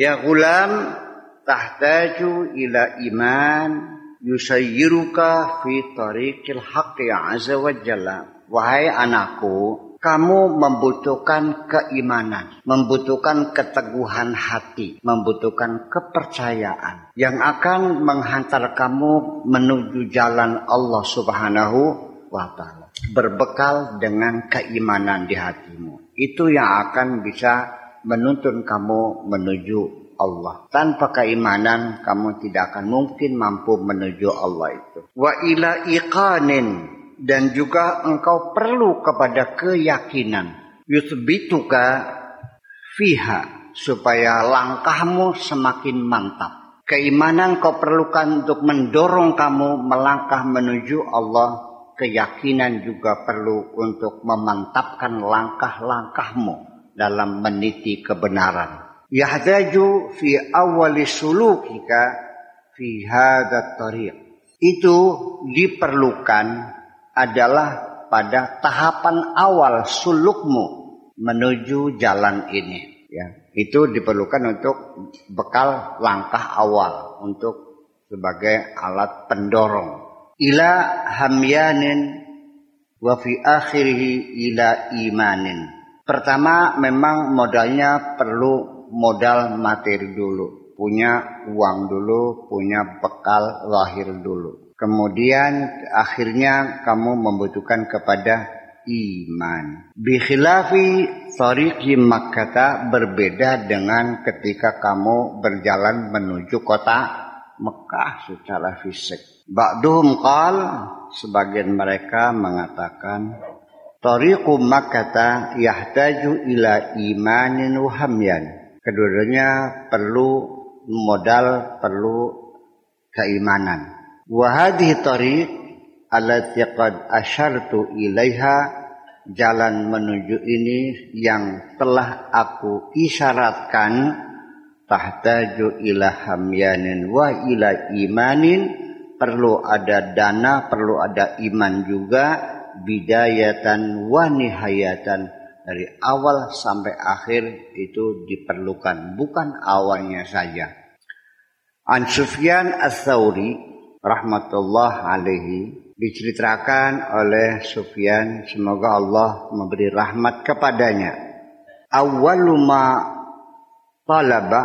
Ya gulam tahtaju ila iman yusayyiruka fi tariqil haqqi azza wa jalla. Wahai anakku, kamu membutuhkan keimanan, membutuhkan keteguhan hati, membutuhkan kepercayaan yang akan menghantar kamu menuju jalan Allah Subhanahu wa taala. Berbekal dengan keimanan di hatimu. Itu yang akan bisa menuntun kamu menuju Allah. Tanpa keimanan kamu tidak akan mungkin mampu menuju Allah itu. Wa ila iqanin dan juga engkau perlu kepada keyakinan yuthbituka fiha supaya langkahmu semakin mantap keimanan kau perlukan untuk mendorong kamu melangkah menuju Allah keyakinan juga perlu untuk memantapkan langkah-langkahmu dalam meniti kebenaran yahdaju fi awali sulukika fi hadat tariq itu diperlukan adalah pada tahapan awal sulukmu menuju jalan ini. Ya, itu diperlukan untuk bekal langkah awal untuk sebagai alat pendorong. Ila hamyanin wa fi akhirih ila imanin. Pertama memang modalnya perlu modal materi dulu. Punya uang dulu, punya bekal lahir dulu. Kemudian akhirnya kamu membutuhkan kepada iman. Bikhilafi tariqi Makkah berbeda dengan ketika kamu berjalan menuju kota Mekah secara fisik. Ba'duhum qal sebagian mereka mengatakan Tariqu Makkah yahtaju ila imanin wahamyan. Keduanya perlu modal, perlu keimanan. Wahadi tariq allati qad asyartu ilaiha jalan menuju ini yang telah aku isyaratkan tahtaju ila hamyanin wa ila imanin perlu ada dana perlu ada iman juga bidayatan wa nihayatan. Dari awal sampai akhir itu diperlukan bukan awalnya saja. An Sufyan Ats-Tsauri rahmatullah alaihi diceritakan oleh Sufyan semoga Allah memberi rahmat kepadanya. Awaluma talaba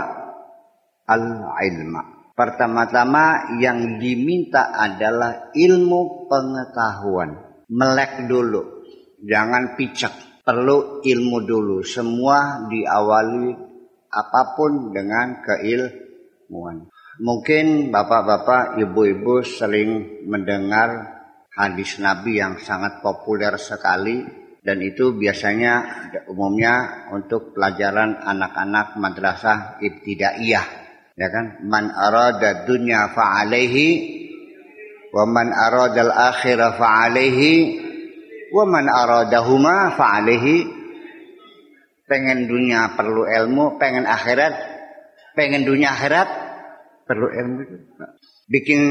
al-ilma. Pertama-tama yang diminta adalah ilmu pengetahuan melek dulu. Jangan picek. Perlu ilmu dulu. Semua diawali apa pun dengan keilmuan. Mungkin bapak-bapak, ibu-ibu sering mendengar hadis Nabi yang sangat populer sekali. Dan itu biasanya umumnya untuk pelajaran anak-anak madrasah ibtidaiyah. Ya kan? Man arada dunya fa'alaihi wa man arada al-akhirah fa'alaihi wa man aradahuma fa'alaihi pengen dunia perlu ilmu pengen akhirat pengen dunia akhirat perlu ilmu juga. Bikin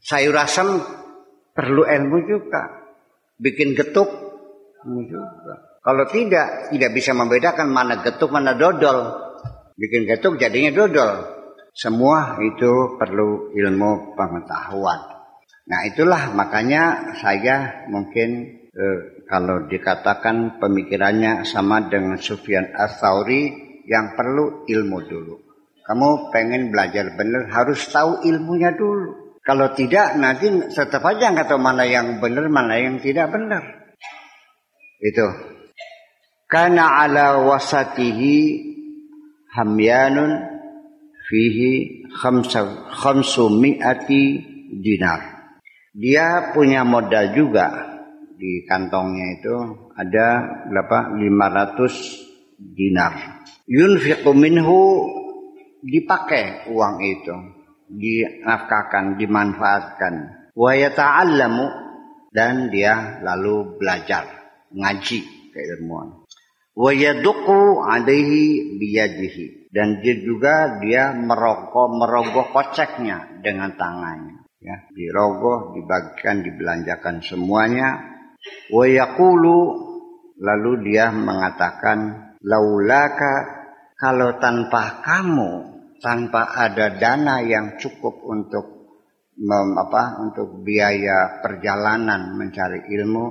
sayur asam perlu ilmu juga. Bikin getuk juga. Kalau tidak, tidak bisa membedakan mana getuk mana dodol. Bikin getuk jadinya dodol. Semua itu perlu ilmu pengetahuan. Nah itulah makanya saya mungkin eh, kalau dikatakan pemikirannya sama dengan Sufyan Ats-Tsauri yang perlu ilmu dulu. Kamu pengen belajar benar harus tahu ilmunya dulu. Kalau tidak nanti tetap aja nggak tahu mana yang benar mana yang tidak benar. Itu. Karena ala wasatihi hamyanun fihi khamsu mi'ati dinar. Dia punya modal juga di kantongnya itu ada berapa 500 dinar. Yunfiqu minhu dipakai uang itu, dinafkahkan, dimanfaatkan. Wa yata'allamu dan dia lalu belajar, ngaji keilmuan. Wa yaduqu alaihi biyadihi dan dia juga dia merokok merogoh koceknya dengan tangannya ya dirogoh dibagikan dibelanjakan semuanya wa lalu dia mengatakan laulaka kalau tanpa kamu, tanpa ada dana yang cukup untuk mem, apa, untuk biaya perjalanan mencari ilmu,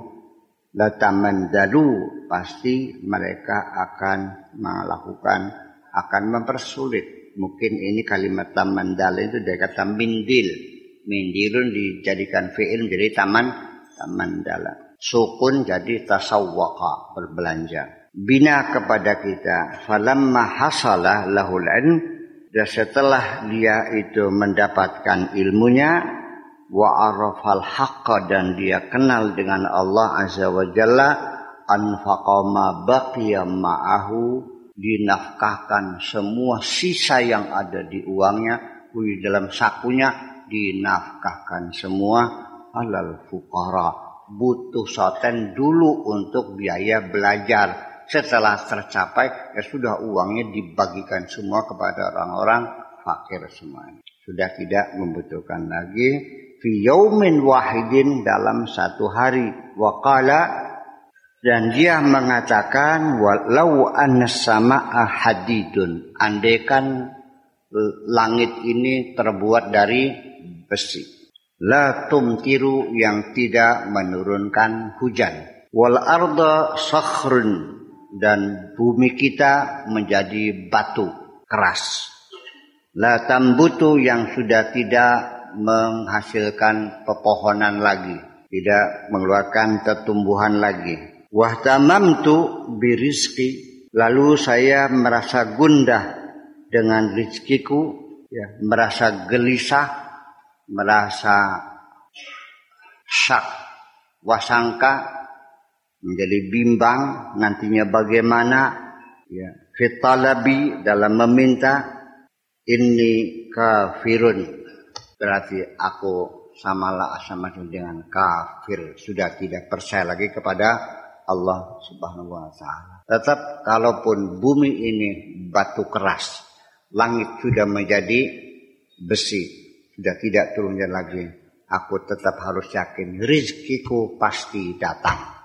latamandalu pasti mereka akan melakukan akan mempersulit. Mungkin ini kalimat tamandal itu dari kata mindil. Mindilun dijadikan fi'il menjadi taman tamandala. Sukun jadi tasawwaka berbelanja. Bina kepada kita. Falamma hasalah lahul ilm. Dan setelah dia itu mendapatkan ilmunya, wa arafal haqqa dan dia kenal dengan Allah azza wa jalla anfaqa ma baqiya ma'ahu dinafkahkan semua sisa yang ada di uangnya di dalam sakunya dinafkahkan semua halal fukara butuh soten dulu untuk biaya belajar. Setelah tercapai ya sudah uangnya dibagikan semua kepada orang-orang fakir semuanya sudah tidak membutuhkan lagi. Fi yaumin wahidin dalam satu hari. Waqala dan dia mengatakan walau annas sama'a hadidun. Andaikan langit ini terbuat dari besi. La tumtiru yang tidak menurunkan hujan. Wal arda sakhrun dan bumi kita menjadi batu keras. La tambutu yang sudah tidak menghasilkan pepohonan lagi, tidak mengeluarkan tumbuhan lagi Wahtamamtu birizki. Lalu saya merasa gundah dengan rizkiku, ya, merasa gelisah, merasa syak, wasangka, menjadi bimbang nantinya bagaimana? Ya. Fitalabi dalam meminta ini kafirun. Berarti aku samalah sama dengan kafir. Sudah tidak percaya lagi kepada Allah Subhanahu wa taala. Tetap kalaupun bumi ini batu keras, langit sudah menjadi besi, sudah tidak turunnya lagi. Aku tetap harus yakin rizkiku pasti datang.